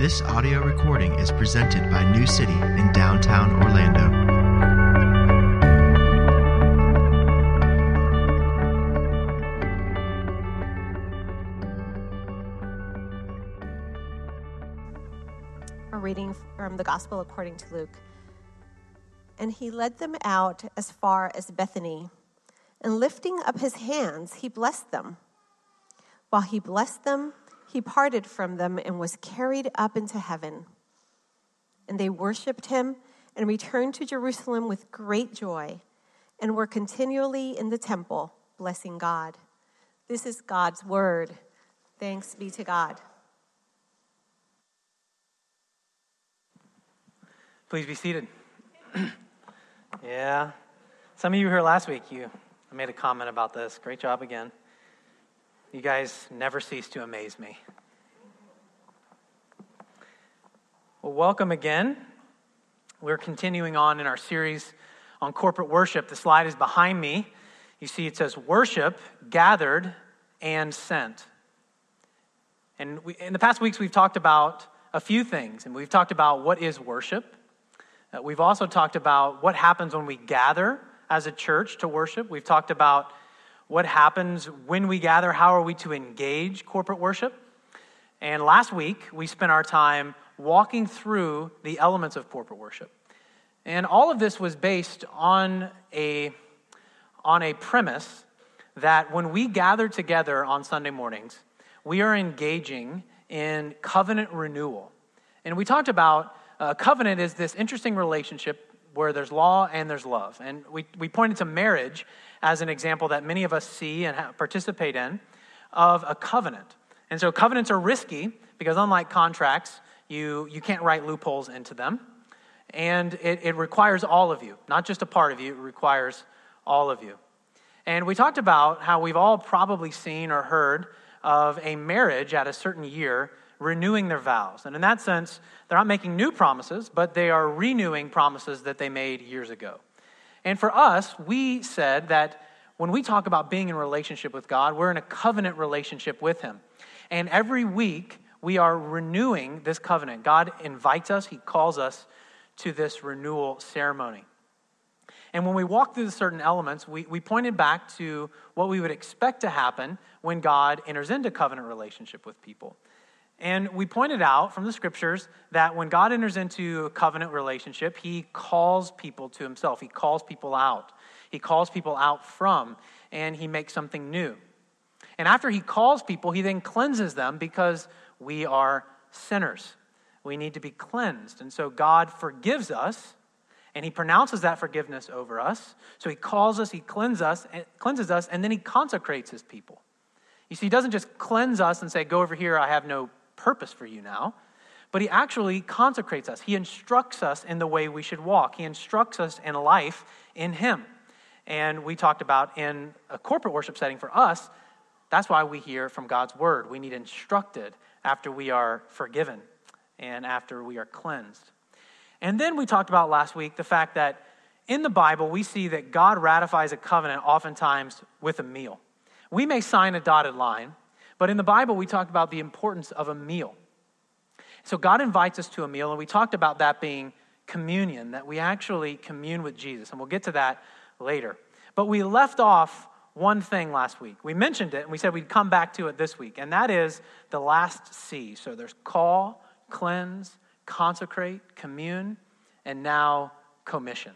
This audio recording is presented by New City in downtown Orlando. A reading from the Gospel according to Luke. And he led them out as far as Bethany, and lifting up his hands, he blessed them. While he blessed them, he parted from them and was carried up into heaven. And they worshiped him and returned to Jerusalem with great joy and were continually in the temple blessing God. This is God's word. Thanks be to God. Please be seated. yeah. Some of you were here last week, you I made a comment about this. Great job again. You guys never cease to amaze me. Well, welcome again. We're continuing on in our series on corporate worship. The slide is behind me. You see, it says worship, gathered, and sent. And we, in the past weeks, we've talked about a few things, and we've talked about what is worship. Uh, we've also talked about what happens when we gather as a church to worship. We've talked about what happens when we gather, how are we to engage corporate worship. And last week, we spent our time walking through the elements of corporate worship. And all of this was based on a, on a premise that when we gather together on Sunday mornings, we are engaging in covenant renewal. And we talked about uh, covenant is this interesting relationship where there's law and there's love. And we, we pointed to marriage as an example that many of us see and participate in of a covenant. And so covenants are risky because, unlike contracts, you, you can't write loopholes into them. And it, it requires all of you, not just a part of you, it requires all of you. And we talked about how we've all probably seen or heard of a marriage at a certain year renewing their vows. And in that sense, they're not making new promises, but they are renewing promises that they made years ago. And for us, we said that when we talk about being in relationship with God, we're in a covenant relationship with Him. And every week, we are renewing this covenant. God invites us, He calls us to this renewal ceremony. And when we walk through the certain elements, we, we pointed back to what we would expect to happen when God enters into covenant relationship with people. And we pointed out from the scriptures that when God enters into a covenant relationship, he calls people to himself. He calls people out. He calls people out from, and he makes something new. And after he calls people, he then cleanses them because we are sinners. We need to be cleansed. And so God forgives us, and he pronounces that forgiveness over us. So he calls us, he cleanses us, cleanses us, and then he consecrates his people. You see, he doesn't just cleanse us and say, Go over here, I have no purpose for you now. But he actually consecrates us. He instructs us in the way we should walk. He instructs us in life in him. And we talked about in a corporate worship setting for us, that's why we hear from God's word. We need instructed after we are forgiven and after we are cleansed. And then we talked about last week the fact that in the Bible, we see that God ratifies a covenant oftentimes with a meal. We may sign a dotted line, but in the Bible, we talked about the importance of a meal. So God invites us to a meal, and we talked about that being communion, that we actually commune with Jesus. And we'll get to that later. But we left off one thing last week. We mentioned it, and we said we'd come back to it this week, and that is the last C. So there's call, cleanse, consecrate, commune, and now commission.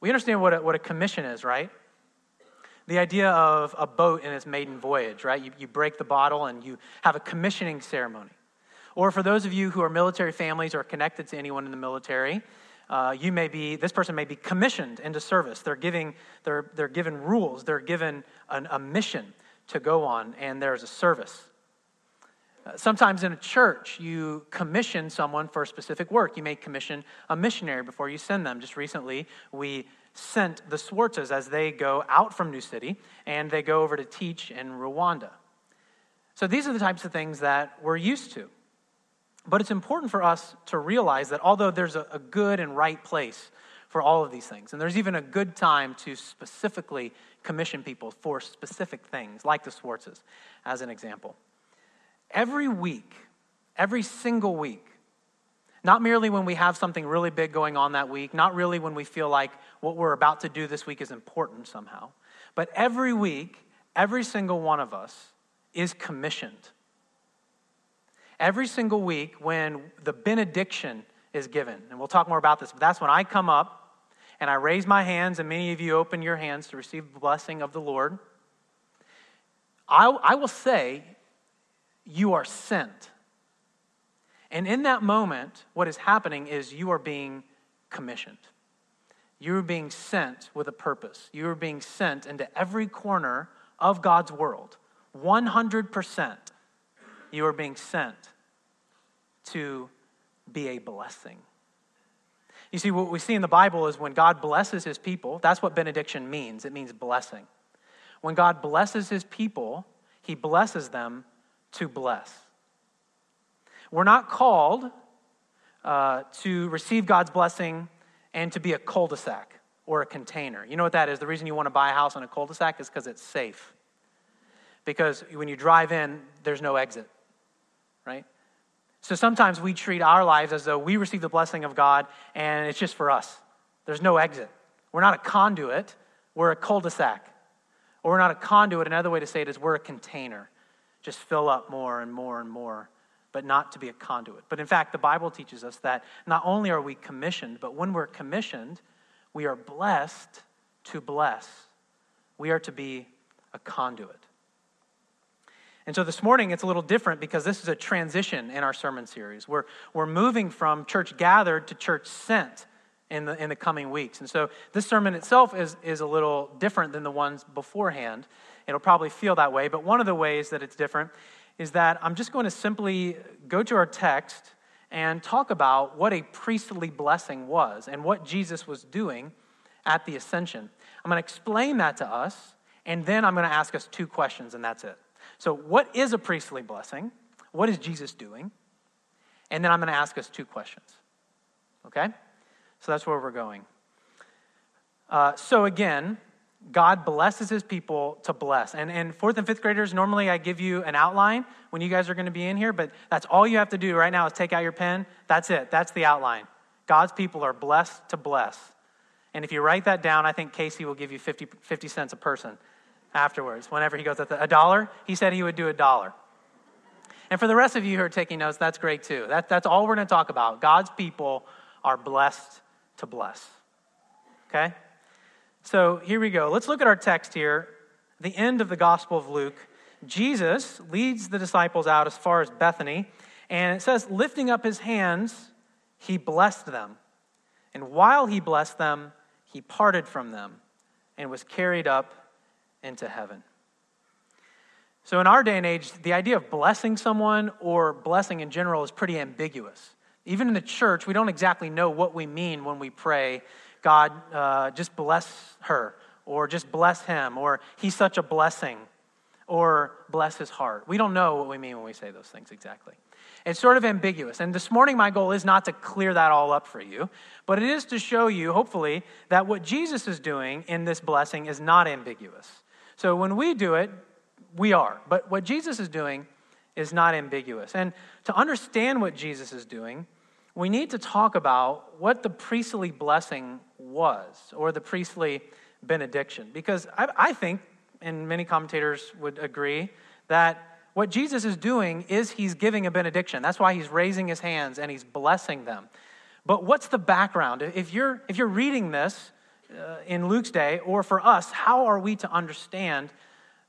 We understand what a, what a commission is, right? The idea of a boat in its maiden voyage, right? You, you break the bottle and you have a commissioning ceremony. Or for those of you who are military families or connected to anyone in the military, uh, you may be, this person may be commissioned into service. They're, giving, they're, they're given rules, they're given an, a mission to go on, and there's a service. Uh, sometimes in a church, you commission someone for a specific work. You may commission a missionary before you send them. Just recently, we sent the Swartzes as they go out from New City and they go over to teach in Rwanda. So these are the types of things that we're used to. But it's important for us to realize that although there's a, good and right place for all of these things, and there's even a good time to specifically commission people for specific things, like the Swartzes, as an example, every week every single week. Not merely when we have something really big going on that week, not really when we feel like what we're about to do this week is important somehow, but every week, every single one of us is commissioned. Every single week, when the benediction is given, and we'll talk more about this, but that's when I come up and I raise my hands, and many of you open your hands to receive the blessing of the Lord. I, I will say, You are sent. And in that moment, what is happening is you are being commissioned. You are being sent with a purpose. You are being sent into every corner of God's world. 100%. You are being sent to be a blessing. You see, what we see in the Bible is when God blesses his people, that's what benediction means. It means blessing. When God blesses his people, he blesses them to bless. We're not called uh, to receive God's blessing and to be a cul de sac or a container. You know what that is? The reason you want to buy a house on a cul de sac is because it's safe. Because when you drive in, there's no exit, right? So sometimes we treat our lives as though we receive the blessing of God and it's just for us. There's no exit. We're not a conduit, we're a cul de sac. Or we're not a conduit. Another way to say it is we're a container. Just fill up more and more and more but not to be a conduit. But in fact, the Bible teaches us that not only are we commissioned, but when we're commissioned, we are blessed to bless. We are to be a conduit. And so this morning it's a little different because this is a transition in our sermon series. We're, we're moving from church gathered to church sent in the, in the coming weeks. And so this sermon itself is, is a little different than the ones beforehand. It'll probably feel that way, but one of the ways that it's different is that I'm just going to simply go to our text and talk about what a priestly blessing was and what Jesus was doing at the ascension. I'm going to explain that to us, and then I'm going to ask us two questions, and that's it. So, what is a priestly blessing? What is Jesus doing? And then I'm going to ask us two questions. Okay? So that's where we're going. Uh, so, again, God blesses his people to bless. And, and fourth and fifth graders, normally I give you an outline when you guys are going to be in here, but that's all you have to do right now is take out your pen. That's it. That's the outline. God's people are blessed to bless. And if you write that down, I think Casey will give you 50, 50 cents a person afterwards. Whenever he goes at the, a dollar, he said he would do a dollar. And for the rest of you who are taking notes, that's great too. That, that's all we're going to talk about. God's people are blessed to bless. Okay? So here we go. Let's look at our text here, the end of the Gospel of Luke. Jesus leads the disciples out as far as Bethany, and it says, lifting up his hands, he blessed them. And while he blessed them, he parted from them and was carried up into heaven. So, in our day and age, the idea of blessing someone or blessing in general is pretty ambiguous. Even in the church, we don't exactly know what we mean when we pray God, uh, just bless her, or just bless him, or he's such a blessing, or bless his heart. We don't know what we mean when we say those things exactly. It's sort of ambiguous. And this morning, my goal is not to clear that all up for you, but it is to show you, hopefully, that what Jesus is doing in this blessing is not ambiguous. So when we do it, we are. But what Jesus is doing is not ambiguous. And to understand what Jesus is doing, we need to talk about what the priestly blessing was, or the priestly benediction. Because I, I, think, and many commentators would agree, that what Jesus is doing is he's giving a benediction. That's why he's raising his hands and he's blessing them. But what's the background? If you're, if you're reading this uh, in Luke's day, or for us, how are we to understand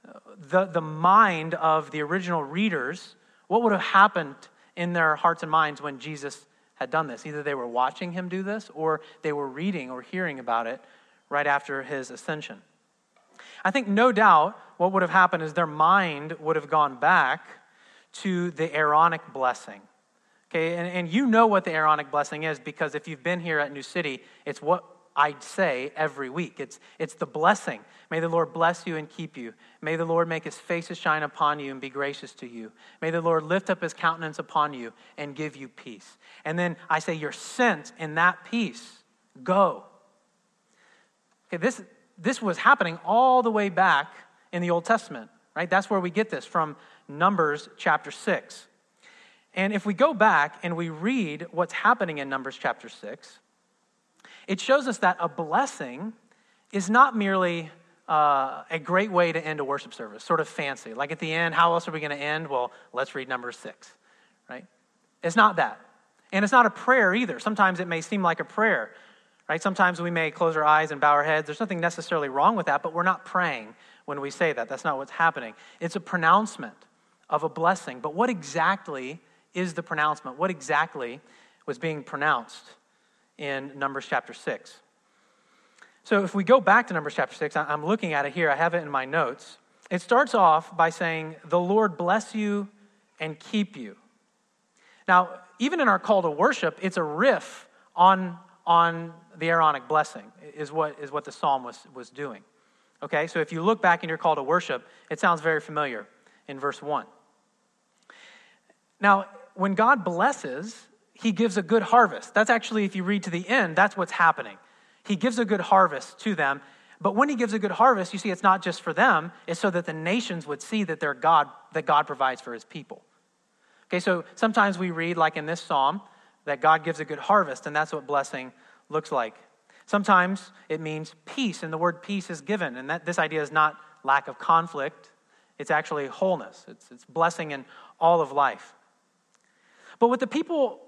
uh, the, the mind of the original readers? What would have happened in their hearts and minds when Jesus had done this. Either they were watching him do this or they were reading or hearing about it right after his ascension. I think no doubt what would have happened is their mind would have gone back to the Aaronic blessing. Okay, and, and you know what the Aaronic blessing is because if you've been here at New City, it's what I say every week. It's, it's the blessing. May the Lord bless you and keep you. May the Lord make his face to shine upon you and be gracious to you. May the Lord lift up his countenance upon you and give you peace. And then I say, You're sent in that peace. Go. Okay, this, this was happening all the way back in the Old Testament, right? That's where we get this from Numbers chapter 6. And if we go back and we read what's happening in Numbers chapter 6, it shows us that a blessing is not merely uh, a great way to end a worship service, sort of fancy. Like at the end, how else are we going to end? Well, let's read Numbers 6, right? It's not that. And it's not a prayer either. Sometimes it may seem like a prayer, right? Sometimes we may close our eyes and bow our heads. There's nothing necessarily wrong with that, but we're not praying when we say that. That's not what's happening. It's a pronouncement of a blessing. But what exactly is the pronouncement? What exactly was being pronounced in Numbers chapter 6? So if we go back to Numbers chapter 6, I'm looking at it here, I have it in my notes. It starts off by saying, The Lord bless you and keep you. Now, even in our call to worship, it's a riff on, on the Aaronic blessing, is what, is what the psalm was, was doing. Okay, so if you look back in your call to worship, it sounds very familiar in verse 1. Now, when God blesses, he gives a good harvest. That's actually, if you read to the end, that's what's happening. He gives a good harvest to them. But when he gives a good harvest, you see, it's not just for them, it's so that the nations would see that their God, that God provides for his people. Okay, so sometimes we read, like in this psalm, that God gives a good harvest, and that's what blessing looks like. Sometimes it means peace, and the word peace is given, and that this idea is not lack of conflict, it's actually wholeness. It's, it's blessing in all of life. But what the people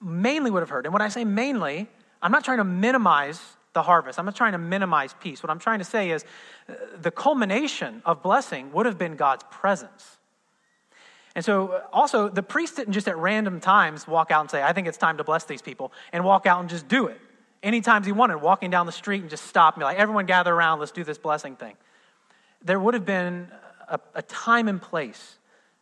mainly would have heard, and when I say mainly, I'm not trying to minimize the harvest. I'm not trying to minimize peace. What I'm trying to say is uh, the culmination of blessing would have been God's presence. And so, uh, also, the priest didn't just at random times walk out and say, I think it's time to bless these people, and walk out and just do it. Anytime he wanted, walking down the street and just stop and be like, everyone gather around, let's do this blessing thing. There would have been a, a time and place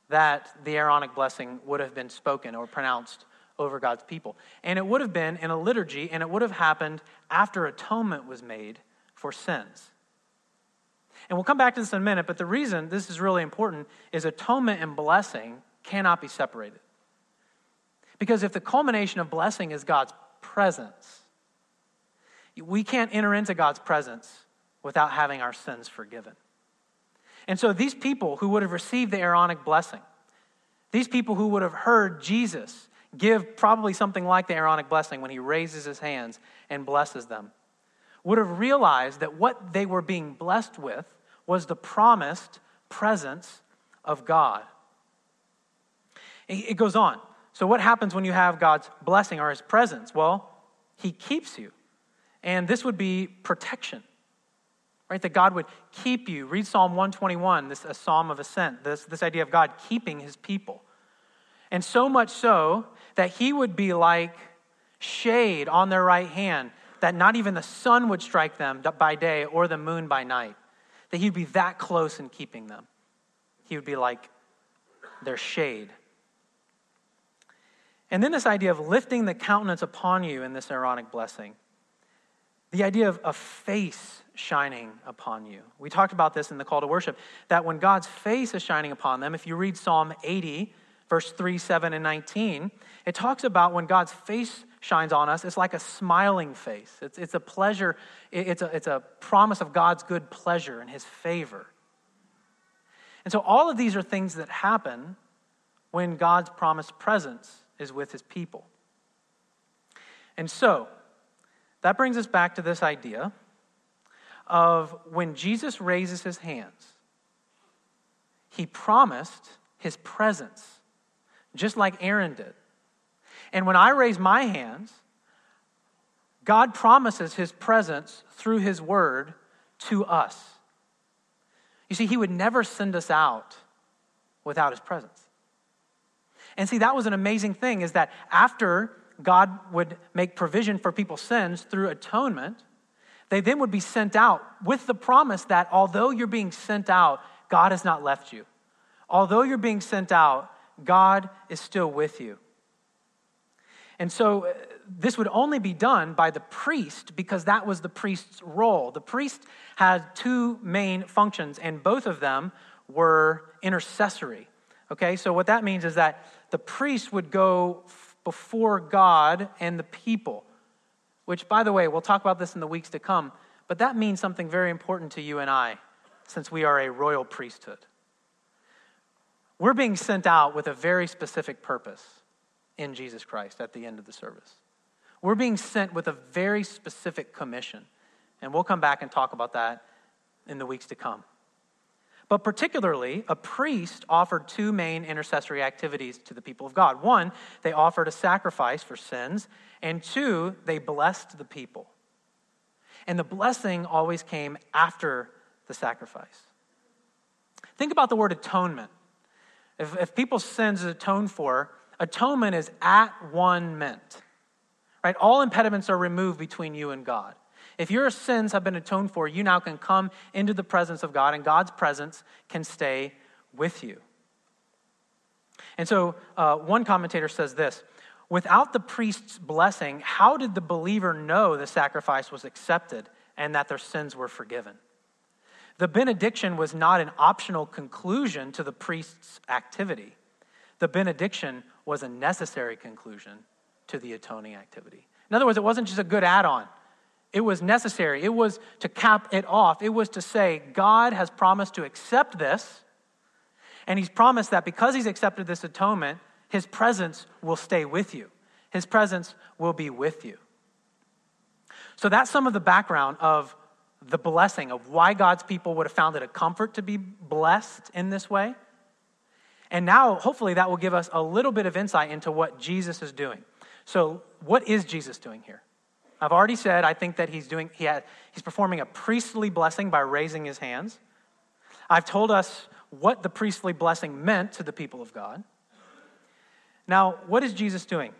that the Aaronic blessing would have been spoken or pronounced over God's people. And it would have been in a liturgy, and it would have happened after atonement was made for sins. And we'll come back to this in a minute, but the reason this is really important is atonement and blessing cannot be separated. Because if the culmination of blessing is God's presence, we can't enter into God's presence without having our sins forgiven. And so these people who would have received the Aaronic blessing, these people who would have heard Jesus give probably something like the Aaronic blessing when he raises his hands and blesses them, would have realized that what they were being blessed with was the promised presence of God. It goes on. So, what happens when you have God's blessing or his presence? Well, he keeps you. And this would be protection, right? That God would keep you. Read Psalm 121, this a psalm of ascent, this, this idea of God keeping his people. And so much so that he would be like shade on their right hand, that not even the sun would strike them by day or the moon by night. That he'd be that close in keeping them. He would be like their shade. And then this idea of lifting the countenance upon you in this Aaronic blessing. The idea of a face shining upon you. We talked about this in the call to worship, that when God's face is shining upon them, if you read Psalm 80, verse 3, 7, and 19, it talks about when God's face shines on us, it's like a smiling face. It's, it's a pleasure, it's a, it's a promise of God's good pleasure and his favor. And so all of these are things that happen when God's promised presence is with his people. And so, that brings us back to this idea of when Jesus raises his hands, he promised his presence just like Aaron did. And when I raise my hands, God promises his presence through his word to us. You see, he would never send us out without his presence. And see, that was an amazing thing is that after God would make provision for people's sins through atonement, they then would be sent out with the promise that although you're being sent out, God has not left you. Although you're being sent out, God is still with you. And so uh, this would only be done by the priest because that was the priest's role. The priest had two main functions, and both of them were intercessory. Okay, so what that means is that the priest would go before God and the people, which, by the way, we'll talk about this in the weeks to come, but that means something very important to you and I since we are a royal priesthood. We're being sent out with a very specific purpose in Jesus Christ at the end of the service. We're being sent with a very specific commission. And we'll come back and talk about that in the weeks to come. But particularly, a priest offered two main intercessory activities to the people of God. One, they offered a sacrifice for sins, and two, they blessed the people. And the blessing always came after the sacrifice. Think about the word atonement. If, if people's sins is atoned for, atonement is at one meant. Right? All impediments are removed between you and God. If your sins have been atoned for, you now can come into the presence of God, and God's presence can stay with you. And so, uh, one commentator says this Without the priest's blessing, how did the believer know the sacrifice was accepted and that their sins were forgiven? The benediction was not an optional conclusion to the priest's activity. The benediction was a necessary conclusion to the atoning activity. In other words, it wasn't just a good add on, it was necessary. It was to cap it off. It was to say, God has promised to accept this, and He's promised that because He's accepted this atonement, His presence will stay with you. His presence will be with you. So that's some of the background of the blessing, of why God's people would have found it a comfort to be blessed in this way. And now, hopefully, that will give us a little bit of insight into what Jesus is doing. So, what is Jesus doing here? I've already said I think that he's doing he had, he's performing a priestly blessing by raising his hands. I've told us what the priestly blessing meant to the people of God. Now, what is Jesus doing?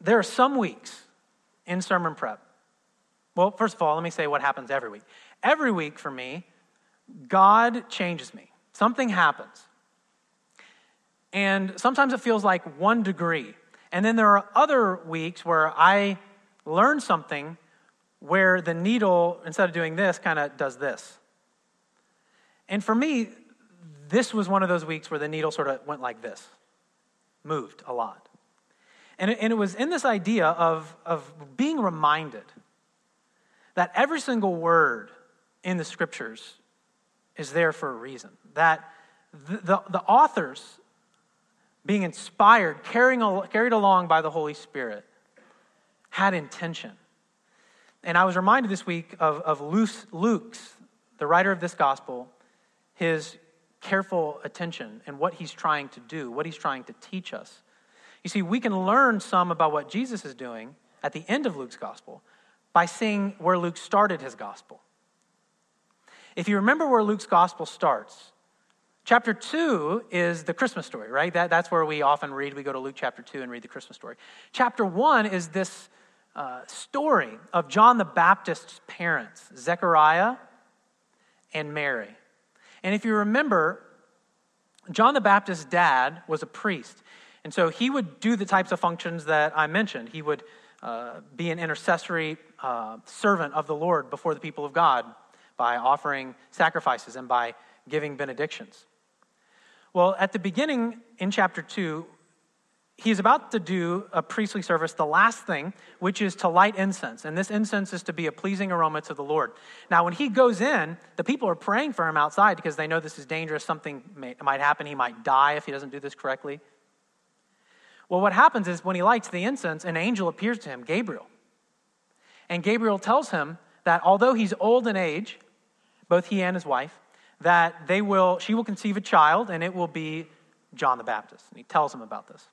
There are some weeks in sermon prep. Well, first of all, let me say what happens every week. Every week for me, God changes me. Something happens. And sometimes it feels like one degree and then there are other weeks where I learn something where the needle, instead of doing this, kind of does this. And for me, this was one of those weeks where the needle sort of went like this, moved a lot. And it, and it was in this idea of, of being reminded that every single word in the scriptures is there for a reason. That the, the, the authors being inspired, carrying, carried along by the Holy Spirit, had intention. And I was reminded this week of, of Luke's, the writer of this gospel, his careful attention and what he's trying to do, what he's trying to teach us. You see, we can learn some about what Jesus is doing at the end of Luke's gospel by seeing where Luke started his gospel. If you remember where Luke's gospel starts, Chapter 2 is the Christmas story, right? That, that's where we often read. We go to Luke chapter 2 and read the Christmas story. Chapter 1 is this uh, story of John the Baptist's parents, Zechariah and Mary. And if you remember, John the Baptist's dad was a priest. And so he would do the types of functions that I mentioned. He would uh, be an intercessory uh, servant of the Lord before the people of God by offering sacrifices and by giving benedictions. Well, at the beginning in chapter 2, he's about to do a priestly service, the last thing, which is to light incense. And this incense is to be a pleasing aroma to the Lord. Now, when he goes in, the people are praying for him outside because they know this is dangerous. Something may, might happen. He might die if he doesn't do this correctly. Well, what happens is when he lights the incense, an angel appears to him, Gabriel. And Gabriel tells him that although he's old in age, both he and his wife, that they will, she will conceive a child and it will be John the Baptist. And he tells him about this.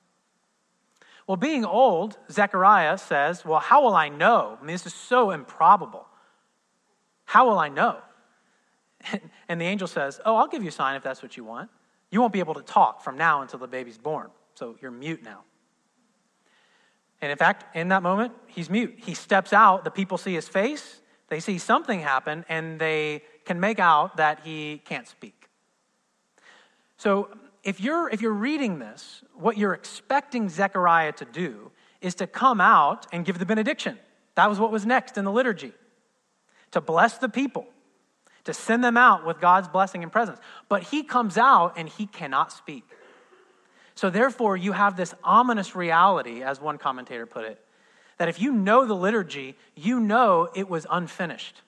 Well, being old, Zechariah says, Well, how will I know? I mean, this is so improbable. How will I know? And the angel says, Oh, I'll give you a sign if that's what you want. You won't be able to talk from now until the baby's born. So you're mute now. And in fact, in that moment, he's mute. He steps out, the people see his face, they see something happen, and they can make out that he can't speak. So if you're, if you're reading this, what you're expecting Zechariah to do is to come out and give the benediction. That was what was next in the liturgy to bless the people, to send them out with God's blessing and presence. But he comes out and he cannot speak. So, therefore, you have this ominous reality, as one commentator put it, that if you know the liturgy, you know it was unfinished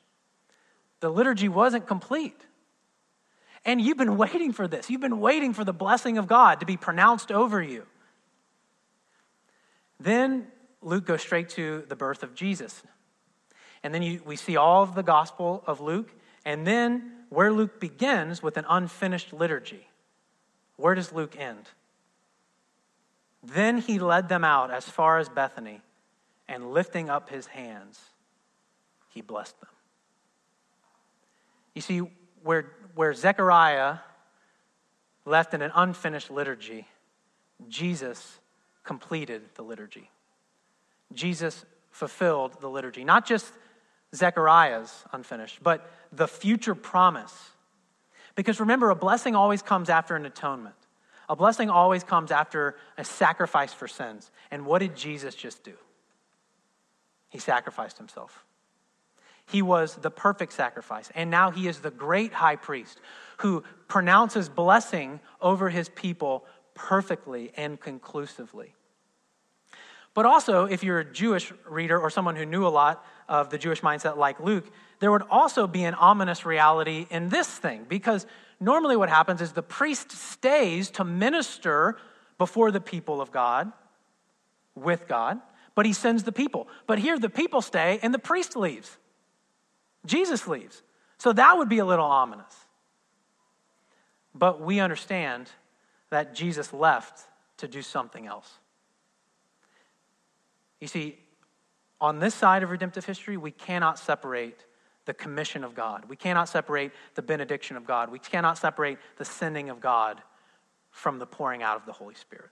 the liturgy wasn't complete. And you've been waiting for this. You've been waiting for the blessing of God to be pronounced over you. Then Luke goes straight to the birth of Jesus. And then you, we see all of the Gospel of Luke. And then where Luke begins with an unfinished liturgy. Where does Luke end? Then he led them out as far as Bethany, and lifting up his hands, he blessed them. You see, where, where Zechariah left in an unfinished liturgy, Jesus completed the liturgy. Jesus fulfilled the liturgy. Not just Zechariah's unfinished, but the future promise. Because remember, a blessing always comes after an atonement. A blessing always comes after a sacrifice for sins. And what did Jesus just do? He sacrificed himself. He was the perfect sacrifice. And now he is the great high priest who pronounces blessing over his people perfectly and conclusively. But also, if you're a Jewish reader or someone who knew a lot of the Jewish mindset like Luke, there would also be an ominous reality in this thing because normally what happens is the priest stays to minister before the people of God, with God, but he sends the people. But here the people stay and the priest leaves. Jesus leaves. So that would be a little ominous. But we understand that Jesus left to do something else. You see, on this side of redemptive history, we cannot separate the commission of God. We cannot separate the benediction of God. We cannot separate the sending of God from the pouring out of the Holy Spirit.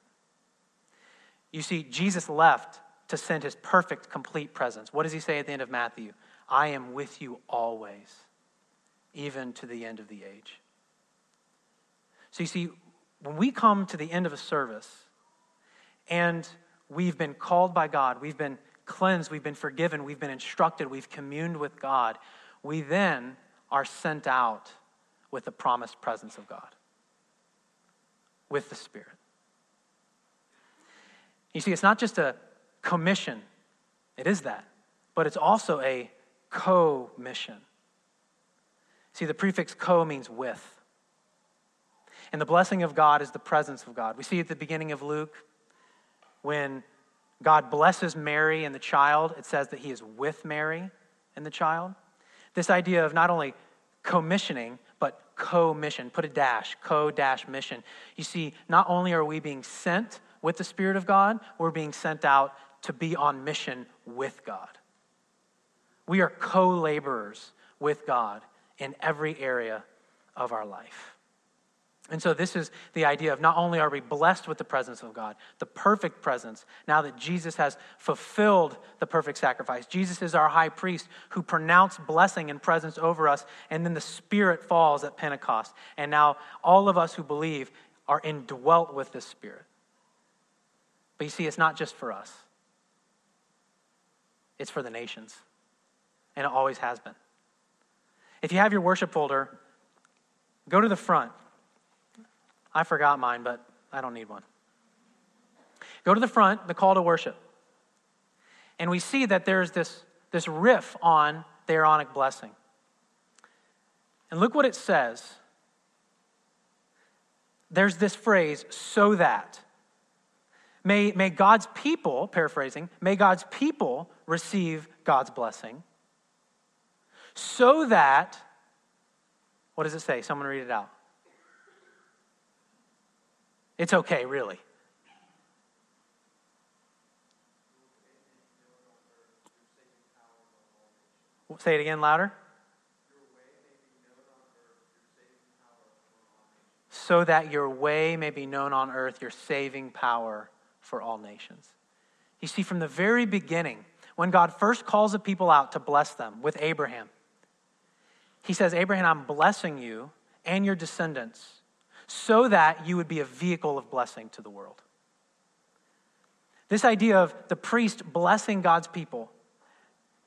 You see, Jesus left to send his perfect, complete presence. What does he say at the end of Matthew? I am with you always, even to the end of the age. So you see, when we come to the end of a service and we've been called by God, we've been cleansed, we've been forgiven, we've been instructed, we've communed with God, we then are sent out with the promised presence of God, with the Spirit. You see, it's not just a commission, it is that, but it's also a co mission. See, the prefix co means with. And the blessing of God is the presence of God. We see at the beginning of Luke when God blesses Mary and the child, it says that he is with Mary and the child. This idea of not only commissioning, but co mission. Put a dash, co dash mission. You see, not only are we being sent with the Spirit of God, we're being sent out to be on mission with God. We are co laborers with God in every area of our life. And so, this is the idea of not only are we blessed with the presence of God, the perfect presence, now that Jesus has fulfilled the perfect sacrifice. Jesus is our high priest who pronounced blessing and presence over us, and then the Spirit falls at Pentecost. And now, all of us who believe are indwelt with this Spirit. But you see, it's not just for us, it's for the nations. And it always has been. If you have your worship folder, go to the front. I forgot mine, but I don't need one. Go to the front, the call to worship. And we see that there's this, this riff on the Aaronic blessing. And look what it says. There's this phrase, so that. May, may God's people, paraphrasing, may God's people receive God's blessing. So that, what does it say? Someone read it out. It's okay, really. Say it again louder. So that your way may be known on earth, your saving power for all nations. You see, from the very beginning, when God first calls the people out to bless them with Abraham, he says, Abraham, I'm blessing you and your descendants so that you would be a vehicle of blessing to the world. This idea of the priest blessing God's people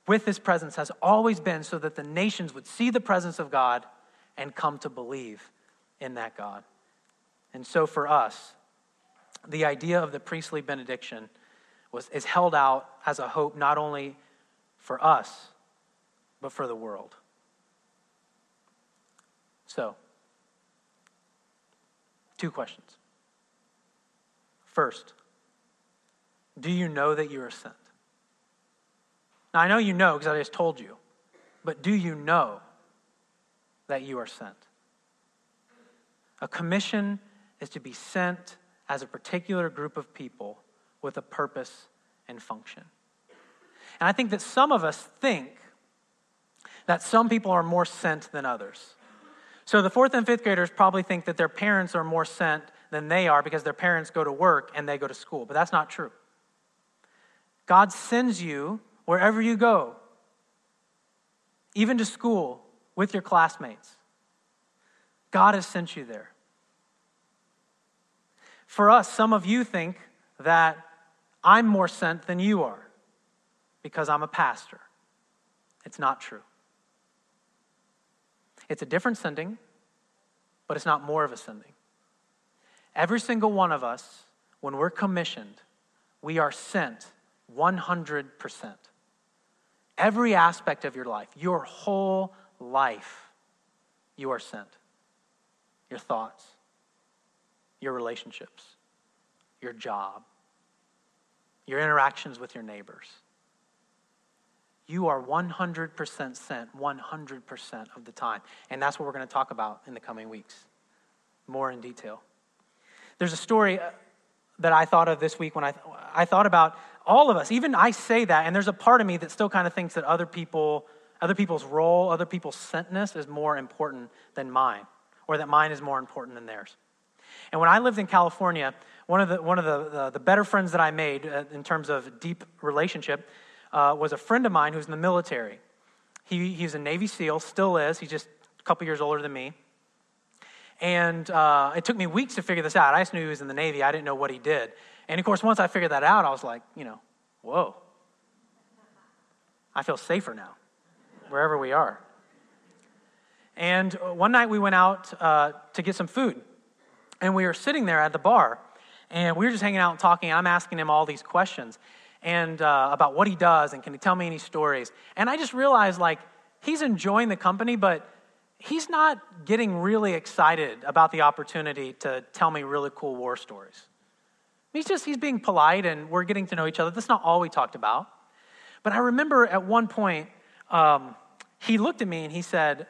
with his presence has always been so that the nations would see the presence of God and come to believe in that God. And so for us, the idea of the priestly benediction was, is held out as a hope not only for us, but for the world. So, Two questions. First, do you know that you are sent? Now, I know you know because I just told you, but do you know that you are sent? A commission is to be sent as a particular group of people with a purpose and function. And I think that some of us think that some people are more sent than others. So the fourth and fifth graders probably think that their parents are more sent than they are because their parents go to work and they go to school. But that's not true. God sends you wherever you go, even to school with your classmates. God has sent you there. For us, some of you think that I'm more sent than you are because I'm a pastor. It's not true. It's a different sending, but it's not more of a sending. Every single one of us, when we're commissioned, we are sent 100%. Every aspect of your life, your whole life, you are sent. Your thoughts, your relationships, your job, your interactions with your neighbors. You are 100% sent 100% of the time. And that's what we're going to talk about in the coming weeks, more in detail. There's a story uh, that I thought of this week when I, I thought about all of us. Even I say that, and there's a part of me that still kind of thinks that other people, other people's role, other people's sentness is more important than mine, or that mine is more important than theirs. And when I lived in California, one of the, one of the, the, the better friends that I made uh, in terms of deep relationship uh, was a friend of mine who's in the military. He, he's a Navy SEAL, still is. He's just a couple years older than me. And uh, it took me weeks to figure this out. I just knew he was in the Navy. I didn't know what he did. And of course, once I figured that out, I was like, you know, whoa. I feel safer now, wherever we are. And one night we went out uh, to get some food. And we were sitting there at the bar. And we were just hanging out and talking. I'm asking him all these questions and uh, about what he does and can he tell me any stories. And I just realized, like, he's enjoying the company, but he's not getting really excited about the opportunity to tell me really cool war stories. He's just, he's being polite and we're getting to know each other. That's not all we talked about. But I remember at one point, um, he looked at me and he said,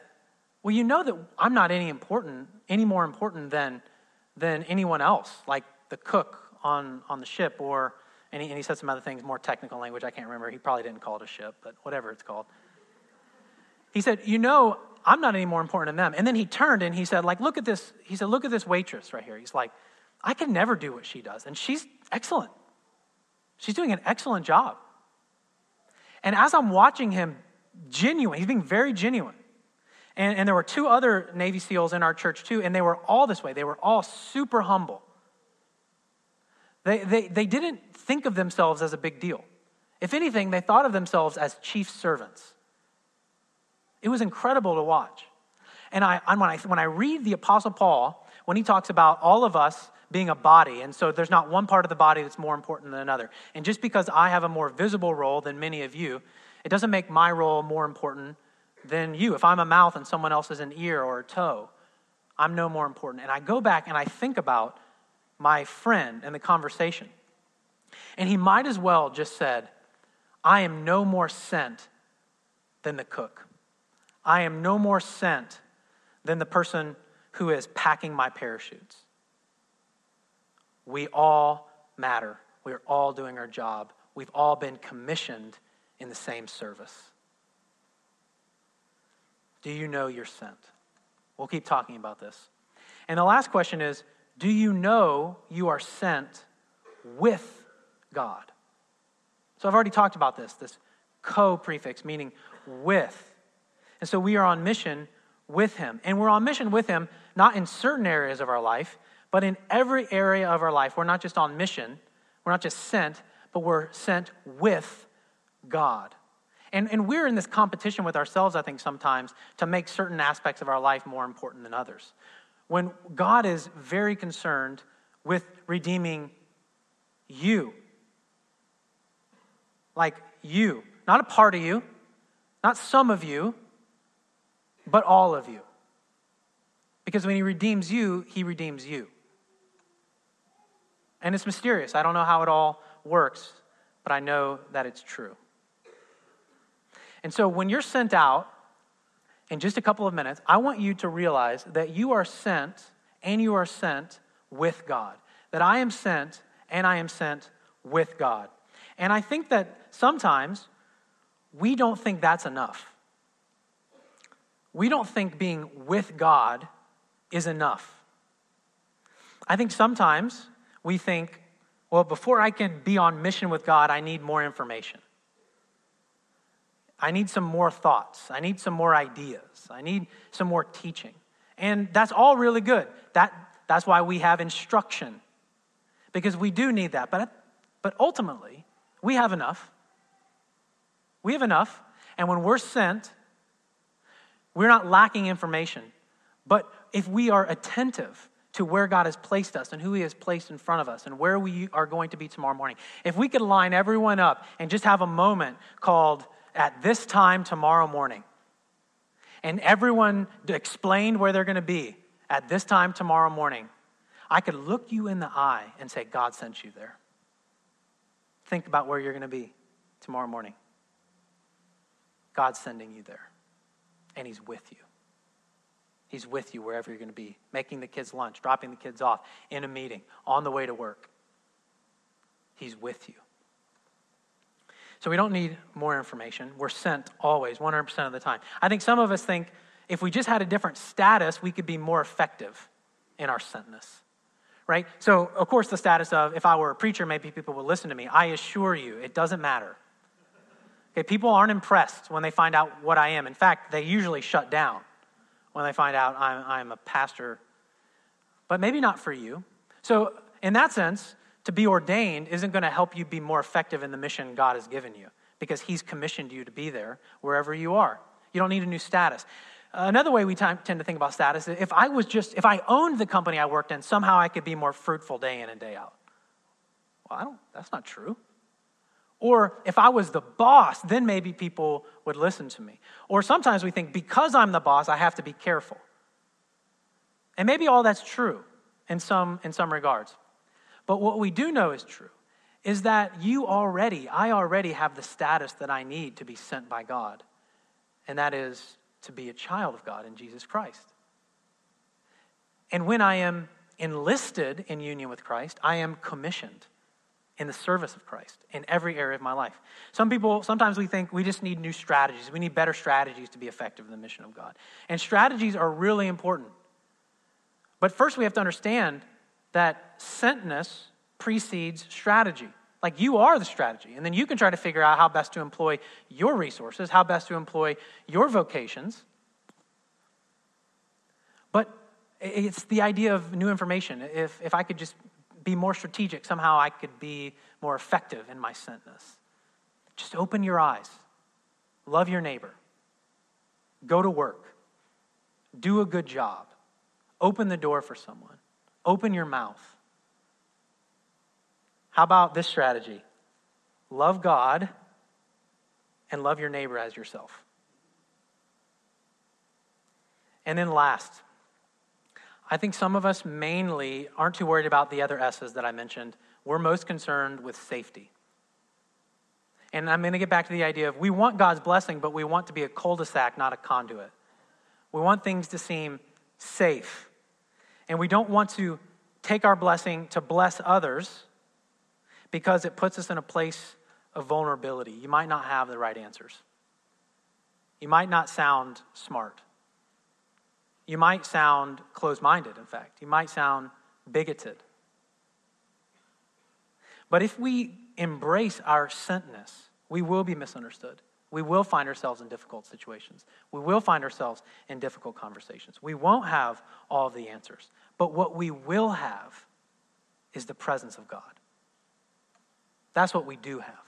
Well, you know that I'm not any important, any more important than, than anyone else, like the cook on, on the ship, or, and he, and he said some other things, more technical language I can't remember. He probably didn't call it a ship, but whatever it's called. He said, You know, I'm not any more important than them. And then he turned and he said, like, look at this. He said, look at this waitress right here. He's like, I can never do what she does. And she's excellent. She's doing an excellent job. And as I'm watching him, genuine, he's being very genuine. And, and there were two other Navy SEALs in our church too, and they were all this way. They were all super humble. They, they, they didn't think of themselves as a big deal. If anything, they thought of themselves as chief servants. It was incredible to watch. And I, when, I, when I read the Apostle Paul, when he talks about all of us being a body, and so there's not one part of the body that's more important than another. And just because I have a more visible role than many of you, it doesn't make my role more important than you. If I'm a mouth and someone else is an ear or a toe, I'm no more important. And I go back and I think about my friend and the conversation. And he might as well just said, I am no more sent than the cook. I am no more sent than the person who is packing my parachutes. We all matter. We are all doing our job. We've all been commissioned in the same service. Do you know you're sent? We'll keep talking about this. And the last question is Do you know you are sent with God? So I've already talked about this, this co prefix, meaning with. And so we are on mission with him. And we're on mission with him, not in certain areas of our life, but in every area of our life. We're not just on mission, we're not just sent, but we're sent with God. And, and we're in this competition with ourselves, I think, sometimes to make certain aspects of our life more important than others. When God is very concerned with redeeming you. Like you, not a part of you, not some of you, but all of you. Because when he redeems you, he redeems you. And it's mysterious. I don't know how it all works, but I know that it's true. And so when you're sent out in just a couple of minutes, I want you to realize that you are sent and you are sent with God. That I am sent and I am sent with God. And I think that sometimes we don't think that's enough. We don't think being with God is enough. I think sometimes we think, well, before I can be on mission with God, I need more information. I need some more thoughts. I need some more ideas. I need some more teaching. And that's all really good. That, that's why we have instruction, because we do need that. But, but ultimately, we have enough. We have enough. And when we're sent, we're not lacking information. But if we are attentive to where God has placed us and who He has placed in front of us and where we are going to be tomorrow morning, if we could line everyone up and just have a moment called at this time tomorrow morning, and everyone explained where they're going to be at this time tomorrow morning, I could look you in the eye and say, God sent you there. Think about where you're going to be tomorrow morning. God's sending you there, and He's with you. He's with you wherever you're going to be, making the kids lunch, dropping the kids off, in a meeting, on the way to work. He's with you. So we don't need more information. We're sent always, 100% of the time. I think some of us think if we just had a different status, we could be more effective in our sentness. Right? So, of course, the status of if I were a preacher, maybe people would listen to me. I assure you, it doesn't matter. Okay, people aren't impressed when they find out what I am. In fact, they usually shut down when they find out I'm, I'm a pastor. But maybe not for you. So, in that sense, to be ordained isn't going to help you be more effective in the mission God has given you because He's commissioned you to be there wherever you are. You don't need a new status. Another way we tend to think about status is if I was just, if I owned the company I worked in, somehow I could be more fruitful day in and day out. Well, I don't, that's not true. Or if I was the boss, then maybe people would listen to me. Or sometimes we think because I'm the boss, I have to be careful. And maybe all that's true in some, in some regards. But what we do know is true is that you already, I already have the status that I need to be sent by God, and that is to be a child of God in Jesus Christ. And when I am enlisted in union with Christ, I am commissioned in the service of Christ in every area of my life. Some people, sometimes we think we just need new strategies. We need better strategies to be effective in the mission of God. And strategies are really important. But first, we have to understand that sentness precedes strategy. Like you are the strategy. And then you can try to figure out how best to employ your resources, how best to employ your vocations. But it's the idea of new information. If, if I could just be more strategic, somehow I could be more effective in my sentness. Just open your eyes, love your neighbor, go to work, do a good job, open the door for someone. Open your mouth. How about this strategy? Love God and love your neighbor as yourself. And then last, I think some of us mainly aren't too worried about the other S's that I mentioned. We're most concerned with safety. And I'm going to get back to the idea of we want God's blessing, but we want to be a cul de sac, not a conduit. We want things to seem safe. And we don't want to take our blessing to bless others because it puts us in a place of vulnerability. You might not have the right answers. You might not sound smart. You might sound closed minded, in fact. You might sound bigoted. But if we embrace our sentness, we will be misunderstood. We will find ourselves in difficult situations. We will find ourselves in difficult conversations. We won't have all the answers. But what we will have is the presence of God. That's what we do have.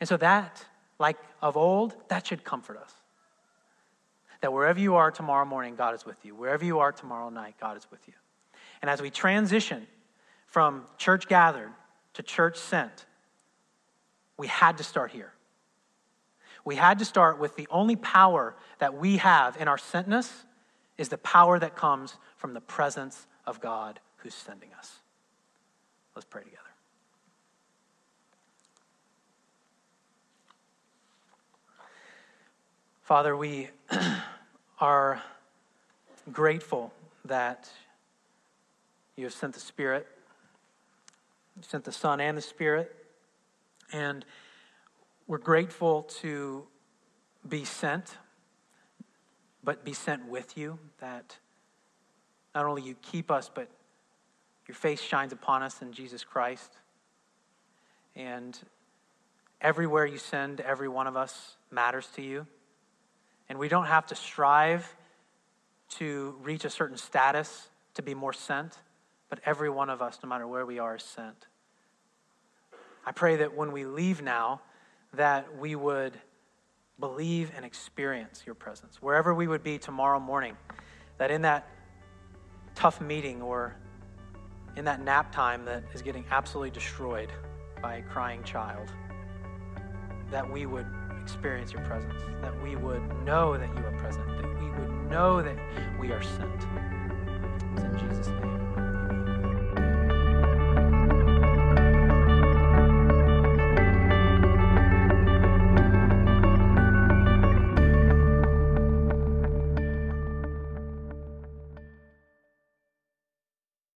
And so, that, like of old, that should comfort us. That wherever you are tomorrow morning, God is with you. Wherever you are tomorrow night, God is with you. And as we transition from church gathered to church sent, we had to start here. We had to start with the only power that we have in our sentness is the power that comes from the presence of God who's sending us. Let's pray together. Father, we are grateful that you have sent the Spirit, you sent the Son and the Spirit, and we're grateful to be sent, but be sent with you, that not only you keep us, but your face shines upon us in Jesus Christ. And everywhere you send every one of us matters to you. And we don't have to strive to reach a certain status to be more sent, but every one of us, no matter where we are, is sent. I pray that when we leave now, that we would believe and experience your presence. Wherever we would be tomorrow morning, that in that tough meeting or in that nap time that is getting absolutely destroyed by a crying child, that we would experience your presence, that we would know that you are present, that we would know that we are sent. It's in Jesus' name.